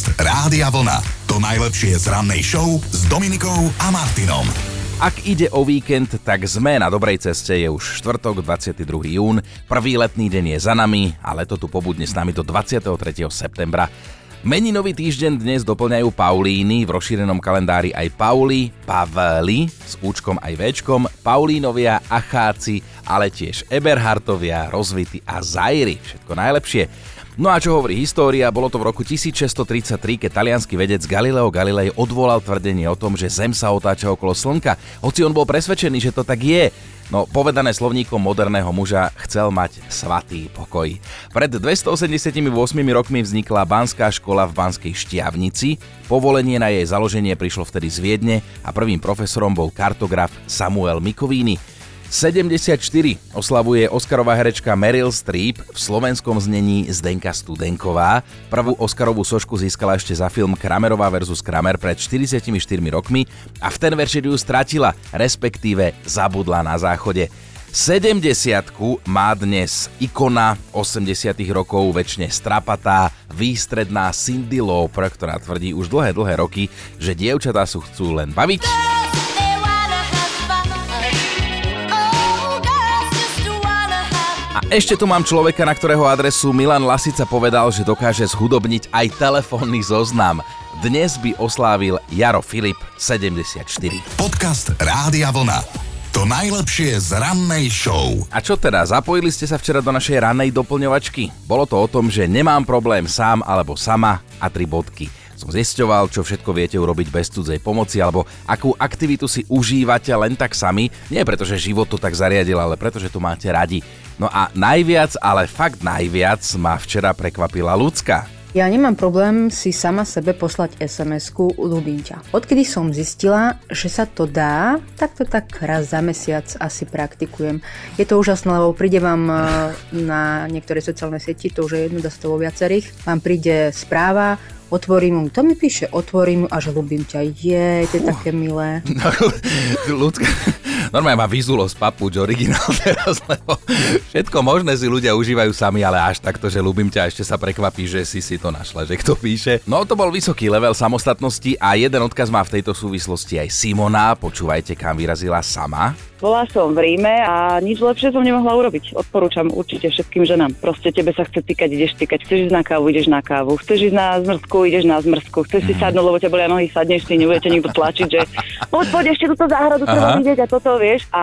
Podcast Rádia Vlna. To najlepšie z rannej show s Dominikou a Martinom. Ak ide o víkend, tak sme na dobrej ceste, je už štvrtok, 22. jún, prvý letný deň je za nami a leto tu pobudne s nami do 23. septembra. Meninový týždeň dnes doplňajú Paulíny, v rozšírenom kalendári aj Pauli, Pavli s účkom aj Včkom, Paulínovia, Acháci, ale tiež Eberhartovia, Rozvity a Zajry. Všetko najlepšie. No a čo hovorí história, bolo to v roku 1633, keď talianský vedec Galileo Galilei odvolal tvrdenie o tom, že Zem sa otáča okolo Slnka, hoci on bol presvedčený, že to tak je. No, povedané slovníkom moderného muža, chcel mať svatý pokoj. Pred 288 rokmi vznikla Banská škola v Banskej Štiavnici. Povolenie na jej založenie prišlo vtedy z Viedne a prvým profesorom bol kartograf Samuel Mikovíny. 74 oslavuje Oscarová herečka Meryl Streep v slovenskom znení Zdenka Studenková. Prvú Oscarovú sošku získala ešte za film Kramerová versus Kramer pred 44 rokmi a v ten večer ju stratila, respektíve zabudla na záchode. 70 má dnes ikona 80 rokov, väčšine strapatá, výstredná Cindy Lauper, ktorá tvrdí už dlhé, dlhé roky, že dievčatá sú chcú len baviť Ešte tu mám človeka, na ktorého adresu Milan Lasica povedal, že dokáže zhudobniť aj telefónny zoznam. Dnes by oslávil Jaro Filip 74. Podcast Rádia Vlna. To najlepšie z rannej show. A čo teda, zapojili ste sa včera do našej rannej doplňovačky? Bolo to o tom, že nemám problém sám alebo sama a tri bodky som zisťoval, čo všetko viete urobiť bez cudzej pomoci alebo akú aktivitu si užívate len tak sami, nie preto, že život to tak zariadil, ale preto, že to máte radi. No a najviac, ale fakt najviac ma včera prekvapila ľudská. Ja nemám problém si sama sebe poslať SMS-ku ľubím ťa. Odkedy som zistila, že sa to dá, tak to tak raz za mesiac asi praktikujem. Je to úžasné, lebo príde vám eh, na niektoré sociálne sieti, to už je jedno, dá to vo viacerých, vám príde správa, otvorím mu, to mi píše, otvorím mu a že ľubím ťa, je, to je také milé. ľudská, normálne má vyzulo z papuč originál teraz, lebo všetko možné si ľudia užívajú sami, ale až takto, že ľubím ťa, ešte sa prekvapí, že si si to našla, že kto píše. No to bol vysoký level samostatnosti a jeden odkaz má v tejto súvislosti aj Simona, počúvajte, kam vyrazila sama. Bola som v Ríme a nič lepšie som nemohla urobiť. Odporúčam určite všetkým ženám. Proste tebe sa chce týkať, ideš týkať. Chceš ísť na kávu, ideš na kávu. Chceš ísť na zmrzku, ideš na zmrzku. Chceš si mhm. sadnúť, lebo ťa bolia nohy, sadneš si, nebudete nikto tlačiť, že poď, poď ešte túto záhradu, chcem vidieť a toto, vieš. A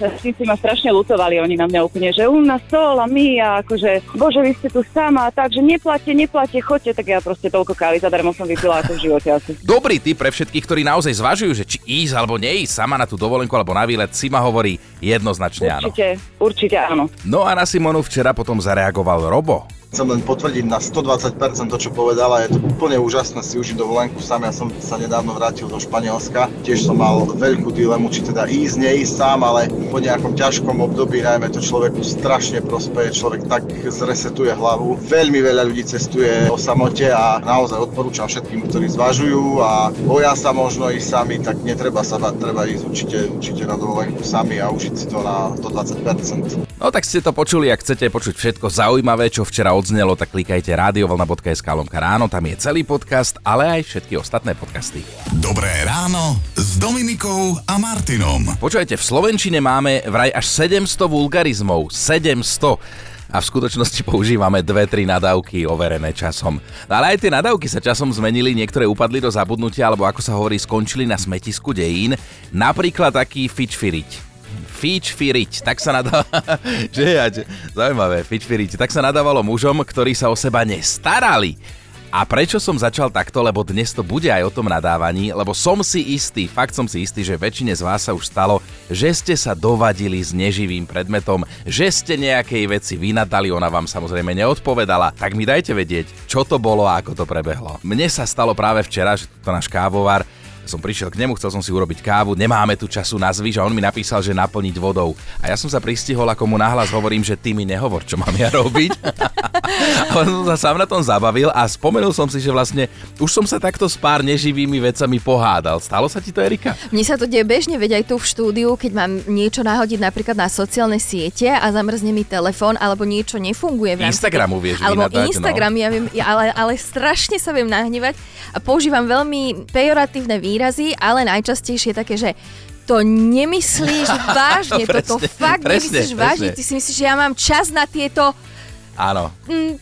všetci ma strašne lutovali, oni na mňa úplne, že u nás sol a my a akože, bože, vy ste tu sama, takže neplate, neplate, chodte, tak ja proste toľko kávy zadarmo som vypila ako v živote asi. Dobrý tip pre všetkých, ktorí naozaj zvažujú, že či ísť alebo neísť sama na tú dovolenku alebo na výlet, si ma hovorí jednoznačne áno. Určite, určite áno. No a na Simonu včera potom zareagoval Robo. Chcem len potvrdiť na 120% to, čo povedala. Je to úplne úžasné si užiť dovolenku. Sám ja som sa nedávno vrátil do Španielska. Tiež som mal veľkú dilemu, či teda ísť, neísť sám, ale po nejakom ťažkom období najmä to človeku strašne prospeje. Človek tak zresetuje hlavu. Veľmi veľa ľudí cestuje o samote a naozaj odporúčam všetkým, ktorí zvažujú a boja sa možno ísť sami, tak netreba sa bať, treba ísť určite, určite na dovolenku sami a užiť si to na 120%. No tak ste to počuli, ak chcete počuť všetko zaujímavé, čo včera odznelo, tak klikajte radiovlna.sk lomka ráno, tam je celý podcast, ale aj všetky ostatné podcasty. Dobré ráno s Dominikou a Martinom. Počujete, v Slovenčine máme vraj až 700 vulgarizmov. 700 a v skutočnosti používame dve, tri nadávky overené časom. No ale aj tie nadávky sa časom zmenili, niektoré upadli do zabudnutia, alebo ako sa hovorí, skončili na smetisku dejín. Napríklad taký fičfiriť fičfiriť, tak sa nadáva, že ja, zaujímavé, fičfiriť, tak sa nadávalo mužom, ktorí sa o seba nestarali. A prečo som začal takto, lebo dnes to bude aj o tom nadávaní, lebo som si istý, fakt som si istý, že väčšine z vás sa už stalo, že ste sa dovadili s neživým predmetom, že ste nejakej veci vynadali, ona vám samozrejme neodpovedala, tak mi dajte vedieť, čo to bolo a ako to prebehlo. Mne sa stalo práve včera, že to náš kávovar Som prišiel k nemu, chcel som si urobiť kávu, nemáme tu času na zvyš a on mi napísal, že naplniť vodou. A ja som sa pristihol, ako mu nahlas hovorím, že ty mi nehovor, čo mám ja robiť. a on sa sám na tom zabavil a spomenul som si, že vlastne už som sa takto s pár neživými vecami pohádal. Stalo sa ti to, Erika? Mne sa to deje bežne, veď aj tu v štúdiu, keď mám niečo nahodiť napríklad na sociálne siete a zamrzne mi telefón alebo niečo nefunguje. V Instagramu vieš Alebo vynadať, Instagram, no. ja viem, ja, ale, ale strašne sa viem nahnevať a používam veľmi pejoratívne výrazy, ale najčastejšie také, že to nemyslíš vážne, toto Presne, fakt presne, nemyslíš vážne. presne. Ty si myslíš, že ja mám čas na tieto Áno. mm,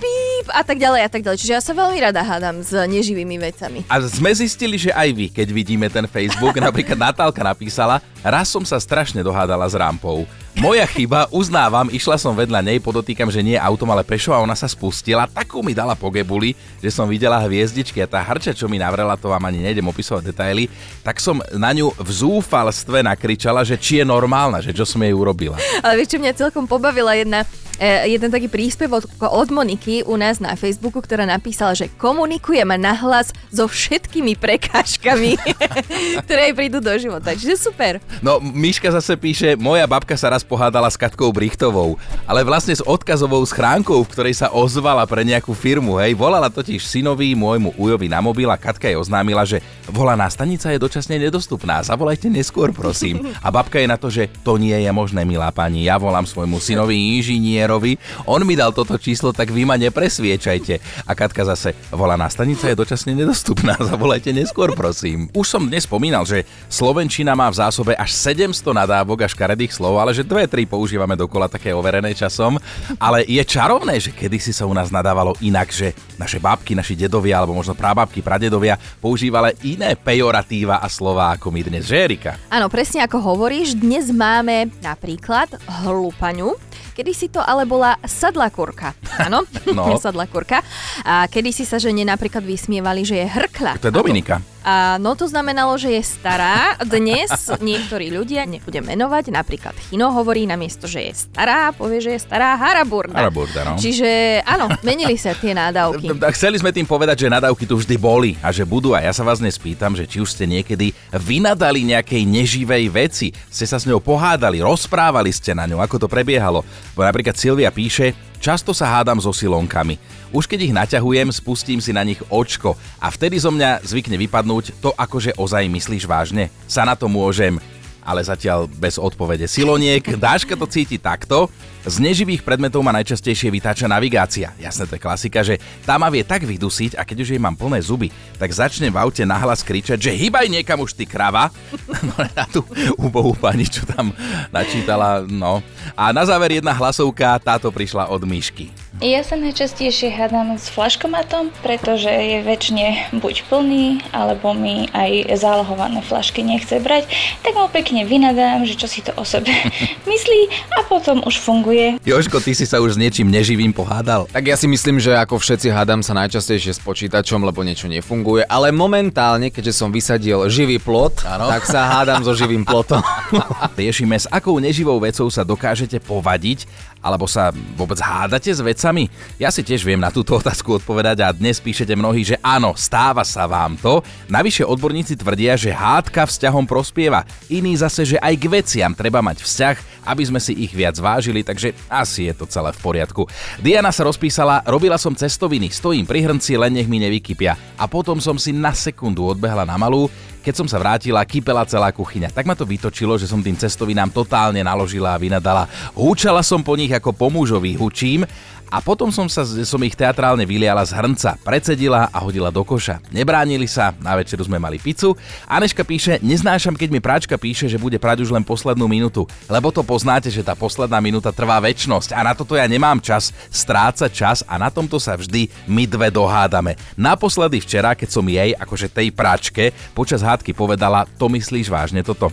píp a tak ďalej a tak ďalej. Čiže ja sa veľmi rada hádam s neživými vecami. A sme zistili, že aj vy, keď vidíme ten Facebook, napríklad Natálka napísala, raz som sa strašne dohádala s rampou. Moja chyba, uznávam, išla som vedľa nej, podotýkam, že nie autom, ale pešo a ona sa spustila, takú mi dala po gebuli, že som videla hviezdičky a tá harča, čo mi navrela, to vám ani nejdem opisovať detaily, tak som na ňu v zúfalstve nakričala, že či je normálna, že čo som jej urobila. Ale vieš, čo mňa celkom pobavila jedna, jeden taký príspevok od Moniky u nás na Facebooku, ktorá napísala, že komunikujeme nahlas so všetkými prekážkami, ktoré jej prídu do života. Čiže super. No, Miška zase píše, moja babka sa raz pohádala s Katkou Brichtovou, ale vlastne s odkazovou schránkou, v ktorej sa ozvala pre nejakú firmu, hej. Volala totiž synovi môjmu ujovi na mobil a Katka jej oznámila, že volaná stanica je dočasne nedostupná, zavolajte neskôr, prosím. A babka je na to, že to nie je možné, milá pani, ja volám svojmu synovi inžinierovi, on mi dal toto číslo, tak vy ma nepresviečajte. A Katka zase, volaná stanica je dočasne nedostupná, zavolajte neskôr, prosím. Už som dnes spomínal, že Slovenčina má v zásobe až 700 nadávok a škaredých slov, ale že dve, tri používame dokola také overené časom. Ale je čarovné, že kedysi sa u nás nadávalo inak, že naše babky, naši dedovia, alebo možno prababky, pradedovia používali iné pejoratíva a slova ako my dnes, že Erika? Áno, presne ako hovoríš, dnes máme napríklad hlupaňu, Kedy si to ale bola sadlakurka. Áno, No. sadlakurka. A kedy si sa žene napríklad vysmievali, že je hrkľa. To je Dominika. A no to znamenalo, že je stará. Dnes niektorí ľudia, nebudem menovať, napríklad Chino hovorí namiesto, že je stará, povie, že je stará haraburda. Haraburda, no. Čiže áno, menili sa tie nádavky. Tak Chceli sme tým povedať, že nadávky tu vždy boli a že budú a ja sa vás dnes pýtam, že či už ste niekedy vynadali nejakej neživej veci, ste sa s ňou pohádali, rozprávali ste na ňu, ako to prebiehalo. Bo napríklad Silvia píše, často sa hádam so silonkami. Už keď ich naťahujem, spustím si na nich očko a vtedy zo mňa zvykne vypadnúť to, akože ozaj myslíš vážne. Sa na to môžem ale zatiaľ bez odpovede. Siloniek, Dáška to cíti takto. Z neživých predmetov ma najčastejšie vytáča navigácia. Jasné, to je klasika, že tá ma vie tak vydusiť a keď už jej mám plné zuby, tak začnem v aute nahlas kričať, že hýbaj niekam už ty krava. No na tú úbohú pani, čo tam načítala, no. A na záver jedna hlasovka, táto prišla od Myšky. Ja sa najčastejšie hádam s flaškomatom, pretože je väčšine buď plný, alebo mi aj zálohované flašky nechce brať, tak mu pekne vynadám, že čo si to o sebe myslí a potom už funguje. Jožko, ty si sa už s niečím neživým pohádal? Tak ja si myslím, že ako všetci hádam sa najčastejšie s počítačom, lebo niečo nefunguje, ale momentálne, keďže som vysadil živý plot, Áno. tak sa hádam so živým plotom. Riešime, s akou neživou vecou sa dokážete povadiť, alebo sa vôbec hádate s vecami? Ja si tiež viem na túto otázku odpovedať a dnes píšete mnohí, že áno, stáva sa vám to. Navyše odborníci tvrdia, že hádka vzťahom prospieva. Iní zase, že aj k veciam treba mať vzťah, aby sme si ich viac vážili, takže asi je to celé v poriadku. Diana sa rozpísala, robila som cestoviny, stojím pri hrnci, len nech mi nevykypia. A potom som si na sekundu odbehla na malú, keď som sa vrátila, kypela celá kuchyňa. Tak ma to vytočilo, že som tým cestovinám totálne naložila a vynadala. Húčala som po nich ako po mužovi hučím a potom som, sa, som ich teatrálne vyliala z hrnca, predsedila a hodila do koša. Nebránili sa, na večeru sme mali pizzu. Aneška píše, neznášam, keď mi práčka píše, že bude prať už len poslednú minútu, lebo to poznáte, že tá posledná minúta trvá väčnosť a na toto ja nemám čas strácať čas a na tomto sa vždy my dve dohádame. Naposledy včera, keď som jej, akože tej práčke, počas hádky povedala, to myslíš vážne toto?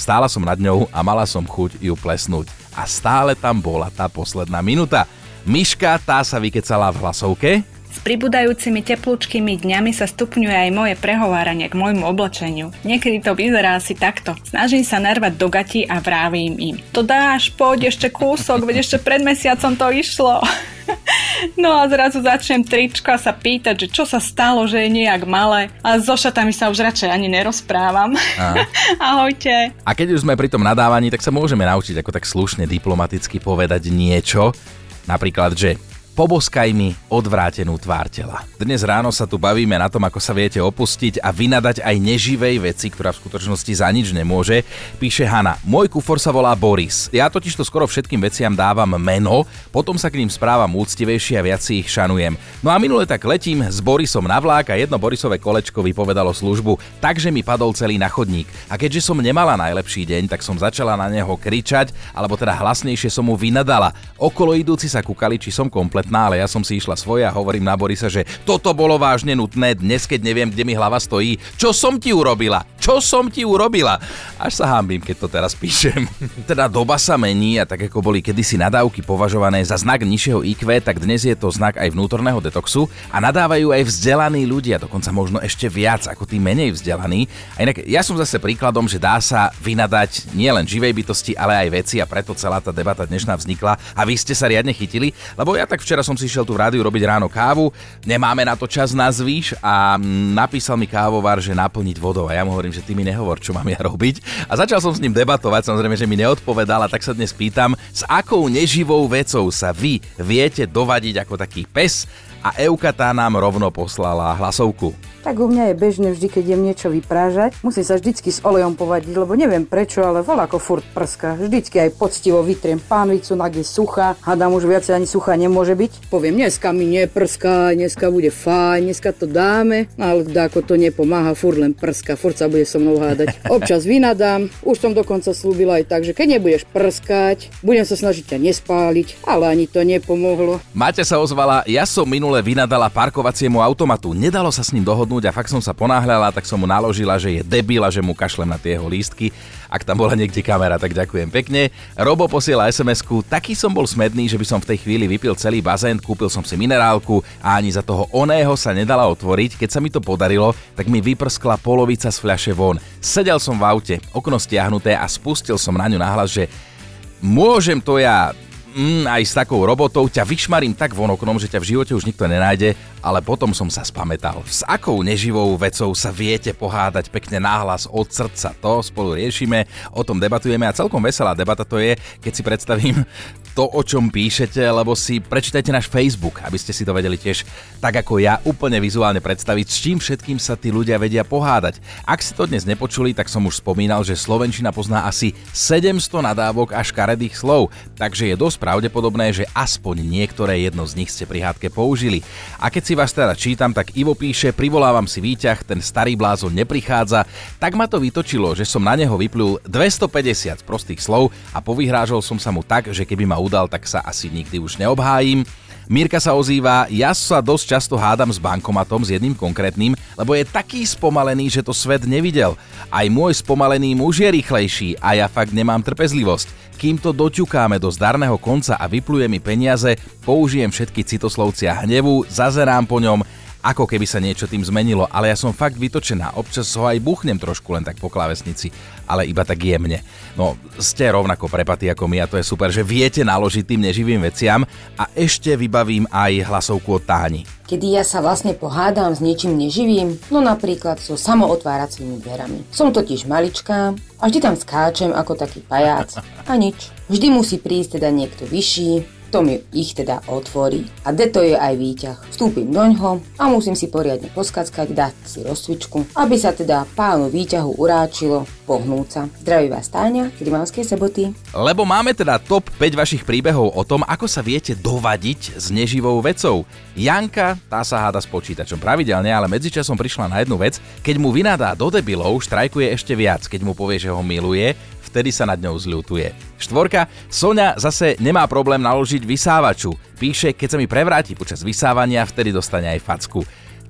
Stála som nad ňou a mala som chuť ju plesnúť. A stále tam bola tá posledná minúta. Myška, tá sa vykecala v hlasovke. S pribúdajúcimi teplúčkými dňami sa stupňuje aj moje prehováranie k môjmu oblečeniu. Niekedy to vyzerá asi takto. Snažím sa narvať do gati a vrávim im. To dáš, poď ešte kúsok, veď ešte pred mesiacom to išlo. No a zrazu začnem trička sa pýtať, že čo sa stalo, že je nejak malé. A so šatami sa už radšej ani nerozprávam. A. Ahojte. A keď už sme pri tom nadávaní, tak sa môžeme naučiť ako tak slušne diplomaticky povedať niečo. Napríklad, že Poboskaj mi odvrátenú tvár tela. Dnes ráno sa tu bavíme na tom, ako sa viete opustiť a vynadať aj neživej veci, ktorá v skutočnosti za nič nemôže. Píše Hanna, môj kufor sa volá Boris. Ja totiž to skoro všetkým veciam dávam meno, potom sa k ním správam úctivejšie a viac si ich šanujem. No a minule tak letím s Borisom na vlák a jedno Borisové kolečko vypovedalo službu, takže mi padol celý na chodník. A keďže som nemala najlepší deň, tak som začala na neho kričať, alebo teda hlasnejšie som mu vynadala. Okolo idúci sa kúkali, či som komplet kompletná, ale ja som si išla svoje a hovorím na Borisa, že toto bolo vážne nutné dnes, keď neviem, kde mi hlava stojí. Čo som ti urobila? Čo som ti urobila? Až sa hambím, keď to teraz píšem. teda doba sa mení a tak ako boli kedysi nadávky považované za znak nižšieho IQ, tak dnes je to znak aj vnútorného detoxu a nadávajú aj vzdelaní ľudia, dokonca možno ešte viac ako tí menej vzdelaní. A inak ja som zase príkladom, že dá sa vynadať nielen živej bytosti, ale aj veci a preto celá tá debata dnešná vznikla a vy ste sa riadne chytili, lebo ja tak včera som si šiel tu v rádiu robiť ráno kávu, nemáme na to čas na zvyš a napísal mi kávovar, že naplniť vodou. A ja mu hovorím, že ty mi nehovor, čo mám ja robiť. A začal som s ním debatovať, samozrejme, že mi neodpovedal a tak sa dnes pýtam, s akou neživou vecou sa vy viete dovadiť ako taký pes a Euka tá nám rovno poslala hlasovku. Tak u mňa je bežné vždy, keď idem niečo vyprážať. Musím sa vždycky s olejom povadiť, lebo neviem prečo, ale voľa ako furt prska. Vždycky aj poctivo vytriem pánvicu, nak je suchá. Hádam už viacej ani suchá nemôže byť. Poviem, dneska mi neprská, dneska bude fajn, dneska to dáme. Ale ako to nepomáha, furt len prska, furt sa bude so mnou hádať. Občas vynadám, už som dokonca slúbila aj tak, že keď nebudeš prskať, budem sa snažiť ťa nespáliť, ale ani to nepomohlo. Máte sa ozvala, ja som minule vynadala parkovaciemu automatu, nedalo sa s ním dohodnúť a fakt som sa ponáhľala, tak som mu naložila, že je debil a že mu kašlem na tie jeho lístky. Ak tam bola niekde kamera, tak ďakujem pekne. Robo posiela sms taký som bol smedný, že by som v tej chvíli vypil celý bazén, kúpil som si minerálku a ani za toho oného sa nedala otvoriť. Keď sa mi to podarilo, tak mi vyprskla polovica z fľaše von. Sedel som v aute, okno stiahnuté a spustil som na ňu nahlas, že môžem to ja mm, aj s takou robotou ťa vyšmarím tak von oknom, že ťa v živote už nikto nenájde, ale potom som sa spametal. S akou neživou vecou sa viete pohádať pekne náhlas od srdca? To spolu riešime, o tom debatujeme a celkom veselá debata to je, keď si predstavím to, o čom píšete, lebo si prečítajte náš Facebook, aby ste si to vedeli tiež tak ako ja úplne vizuálne predstaviť, s čím všetkým sa tí ľudia vedia pohádať. Ak si to dnes nepočuli, tak som už spomínal, že Slovenčina pozná asi 700 nadávok a škaredých slov, takže je dosť pravdepodobné, že aspoň niektoré jedno z nich ste pri hádke použili. A keď si vás teda čítam, tak Ivo píše, privolávam si výťah, ten starý blázon neprichádza, tak ma to vytočilo, že som na neho vyplul 250 prostých slov a povyhrážal som sa mu tak, že keby ma udal, tak sa asi nikdy už neobhájim. Mirka sa ozýva, ja sa dosť často hádam s bankomatom, s jedným konkrétnym, lebo je taký spomalený, že to svet nevidel. Aj môj spomalený muž je rýchlejší a ja fakt nemám trpezlivosť. Kým to doťukáme do zdarného konca a vypluje mi peniaze, použijem všetky citoslovcia hnevu, zazerám po ňom ako keby sa niečo tým zmenilo, ale ja som fakt vytočená, občas ho aj buchnem trošku len tak po klávesnici, ale iba tak jemne. No, ste rovnako prepatí ako my a to je super, že viete naložiť tým neživým veciam a ešte vybavím aj hlasovku od Táni. Kedy ja sa vlastne pohádam s niečím neživým, no napríklad so samootváracími dverami. Som totiž maličká a vždy tam skáčem ako taký pajac a nič. Vždy musí prísť teda niekto vyšší, to mi ich teda otvorí. A de to je aj výťah. Vstúpim doňho a musím si poriadne poskackať, dať si rozcvičku, aby sa teda pánu výťahu uráčilo pohnúť sa. Zdraví vás Táňa, Rimavskej soboty. Lebo máme teda top 5 vašich príbehov o tom, ako sa viete dovadiť s neživou vecou. Janka, tá sa háda s počítačom pravidelne, ale medzičasom prišla na jednu vec, keď mu vynadá do debilov, štrajkuje ešte viac, keď mu povie, že ho miluje, vtedy sa nad ňou zľutuje. Štvorka, Sonia zase nemá problém naložiť vysávaču. Píše, keď sa mi prevráti počas vysávania, vtedy dostane aj facku.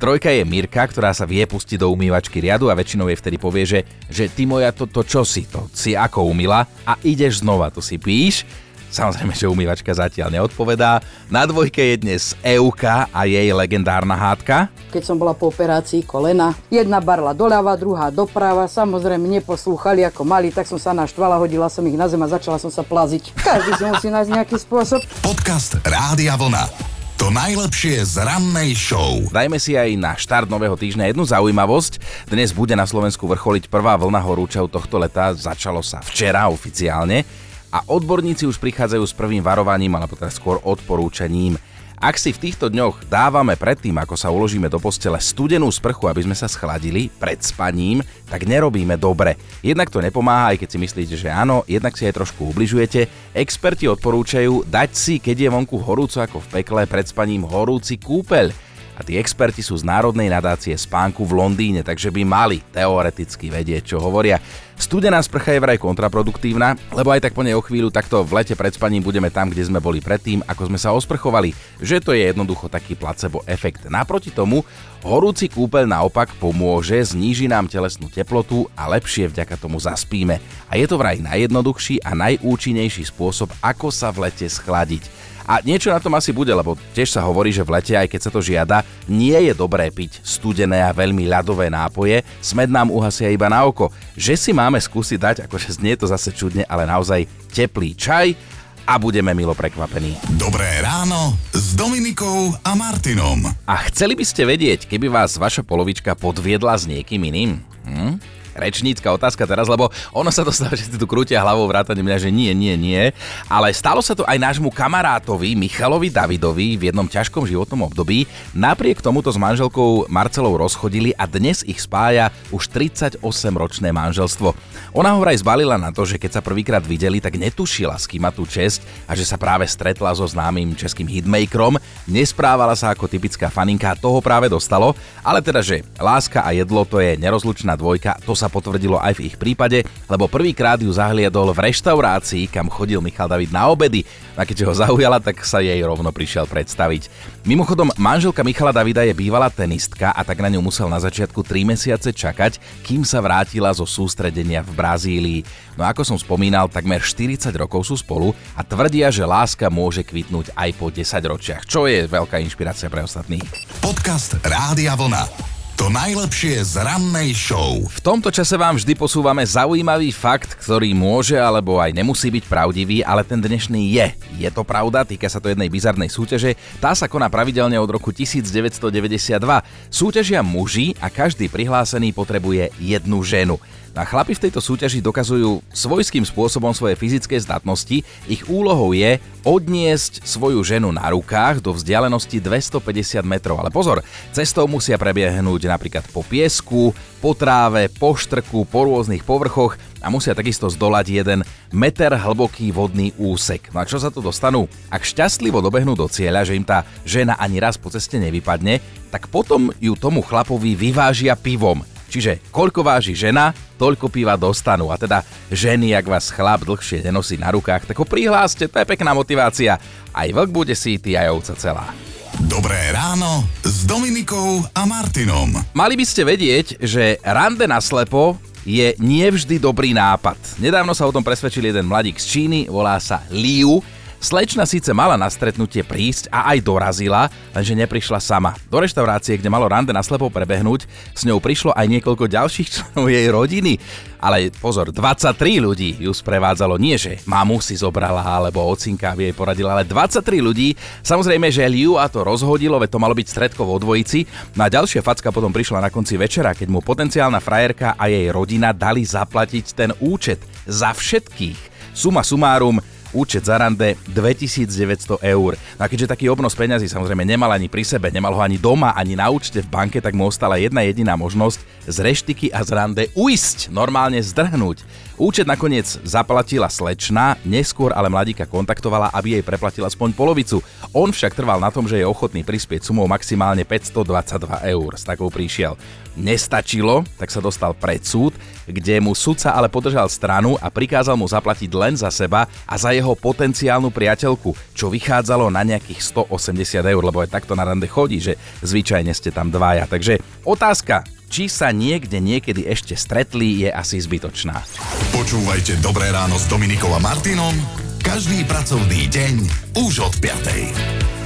Trojka je Mirka, ktorá sa vie pustiť do umývačky riadu a väčšinou jej vtedy povie, že, že ty moja to, to čo si to, si ako umila a ideš znova, to si píš. Samozrejme, že umývačka zatiaľ neodpovedá. Na dvojke je dnes Euka a jej legendárna hádka. Keď som bola po operácii kolena, jedna barla doľava, druhá doprava, samozrejme neposlúchali ako mali, tak som sa naštvala, hodila som ich na zem a začala som sa plaziť. Každý si musí nájsť nejaký spôsob. Podcast Rádia Vlna. To najlepšie z rannej show. Dajme si aj na štart nového týždňa jednu zaujímavosť. Dnes bude na Slovensku vrcholiť prvá vlna horúčav tohto leta. Začalo sa včera oficiálne a odborníci už prichádzajú s prvým varovaním, alebo teda skôr odporúčaním. Ak si v týchto dňoch dávame predtým, ako sa uložíme do postele studenú sprchu, aby sme sa schladili pred spaním, tak nerobíme dobre. Jednak to nepomáha, aj keď si myslíte, že áno, jednak si aj trošku ubližujete. Experti odporúčajú dať si, keď je vonku horúco ako v pekle, pred spaním horúci kúpeľ a tí experti sú z Národnej nadácie spánku v Londýne, takže by mali teoreticky vedieť, čo hovoria. Studená sprcha je vraj kontraproduktívna, lebo aj tak po nej o chvíľu takto v lete pred spaním budeme tam, kde sme boli predtým, ako sme sa osprchovali, že to je jednoducho taký placebo efekt. Naproti tomu, horúci kúpeľ naopak pomôže, zníži nám telesnú teplotu a lepšie vďaka tomu zaspíme. A je to vraj najjednoduchší a najúčinnejší spôsob, ako sa v lete schladiť. A niečo na tom asi bude, lebo tiež sa hovorí, že v lete, aj keď sa to žiada, nie je dobré piť studené a veľmi ľadové nápoje, smed nám uhasia iba na oko. Že si máme skúsiť dať, akože znie to zase čudne, ale naozaj teplý čaj a budeme milo prekvapení. Dobré ráno s Dominikou a Martinom. A chceli by ste vedieť, keby vás vaša polovička podviedla s niekým iným? Hm? Rečnícka otázka teraz, lebo ono sa to stalo, že si tu krútia hlavou vrátane mňa, že nie, nie, nie. Ale stalo sa to aj nášmu kamarátovi Michalovi Davidovi v jednom ťažkom životnom období. Napriek tomuto s manželkou Marcelou rozchodili a dnes ich spája už 38-ročné manželstvo. Ona ho vraj zbalila na to, že keď sa prvýkrát videli, tak netušila, s kým má tú česť a že sa práve stretla so známym českým hitmakerom. Nesprávala sa ako typická faninka, toho práve dostalo, ale teda, že láska a jedlo to je nerozlučná dvojka, to sa potvrdilo aj v ich prípade, lebo prvýkrát ju zahliadol v reštaurácii, kam chodil Michal David na obedy. A keďže ho zaujala, tak sa jej rovno prišiel predstaviť. Mimochodom, manželka Michala Davida je bývalá tenistka a tak na ňu musel na začiatku 3 mesiace čakať, kým sa vrátila zo sústredenia v Brazílii. No ako som spomínal, takmer 40 rokov sú spolu a tvrdia, že láska môže kvitnúť aj po 10 ročiach, čo je veľká inšpirácia pre ostatných. Podcast Rádia Vlna. To najlepšie z rannej show. V tomto čase vám vždy posúvame zaujímavý fakt, ktorý môže alebo aj nemusí byť pravdivý, ale ten dnešný je. Je to pravda, týka sa to jednej bizarnej súťaže. Tá sa koná pravidelne od roku 1992. Súťažia muži a každý prihlásený potrebuje jednu ženu. A chlapi v tejto súťaži dokazujú svojským spôsobom svoje fyzické zdatnosti. Ich úlohou je odniesť svoju ženu na rukách do vzdialenosti 250 metrov. Ale pozor, cestou musia prebiehnúť napríklad po piesku, po tráve, po štrku, po rôznych povrchoch a musia takisto zdolať jeden meter hlboký vodný úsek. No a čo sa tu dostanú? Ak šťastlivo dobehnú do cieľa, že im tá žena ani raz po ceste nevypadne, tak potom ju tomu chlapovi vyvážia pivom. Čiže koľko váži žena, toľko piva dostanú. A teda ženy, ak vás chlap dlhšie nenosí na rukách, tak ho prihláste, to je pekná motivácia. Aj vlk bude síty, aj ovca celá. Dobré ráno s Dominikou a Martinom. Mali by ste vedieť, že rande na slepo je nevždy dobrý nápad. Nedávno sa o tom presvedčil jeden mladík z Číny, volá sa Liu Slečna síce mala na stretnutie prísť a aj dorazila, lenže neprišla sama. Do reštaurácie, kde malo rande naslepo prebehnúť, s ňou prišlo aj niekoľko ďalších členov jej rodiny. Ale pozor, 23 ľudí ju sprevádzalo. Nie, že mamu si zobrala alebo ocinka by jej poradila, ale 23 ľudí. Samozrejme, že Liu a to rozhodilo, veď to malo byť stredko vo dvojici. No a ďalšia facka potom prišla na konci večera, keď mu potenciálna frajerka a jej rodina dali zaplatiť ten účet za všetkých. Suma sumárum účet za rande 2900 eur. No a keďže taký obnos peňazí samozrejme nemal ani pri sebe, nemal ho ani doma, ani na účte v banke, tak mu ostala jedna jediná možnosť z reštiky a z rande uísť, normálne zdrhnúť. Účet nakoniec zaplatila slečna, neskôr ale mladíka kontaktovala, aby jej preplatila aspoň polovicu. On však trval na tom, že je ochotný prispieť sumou maximálne 522 eur. S takou prišiel. Nestačilo, tak sa dostal pred súd, kde mu sudca ale podržal stranu a prikázal mu zaplatiť len za seba a za jeho potenciálnu priateľku, čo vychádzalo na nejakých 180 eur, lebo aj takto na rande chodí, že zvyčajne ste tam dvaja. Takže otázka, či sa niekde niekedy ešte stretli, je asi zbytočná. Počúvajte Dobré ráno s Dominikom a Martinom každý pracovný deň už od 5.